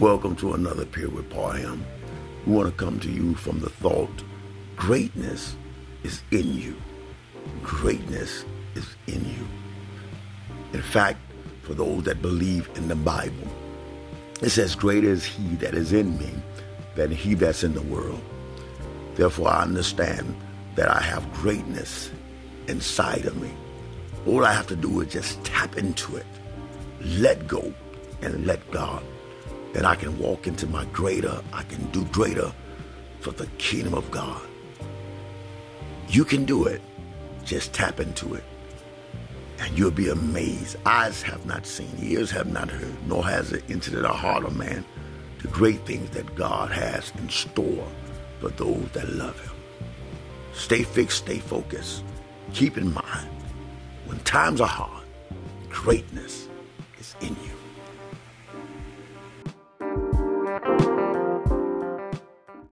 Welcome to another Period with Parham. We want to come to you from the thought greatness is in you. Greatness is in you. In fact, for those that believe in the Bible, it says, Greater is he that is in me than he that's in the world. Therefore, I understand that I have greatness inside of me. All I have to do is just tap into it, let go, and let God then I can walk into my greater, I can do greater for the kingdom of God. You can do it. Just tap into it. And you'll be amazed. Eyes have not seen, ears have not heard, nor has it entered the heart of man the great things that God has in store for those that love him. Stay fixed, stay focused. Keep in mind, when times are hard, greatness is in you.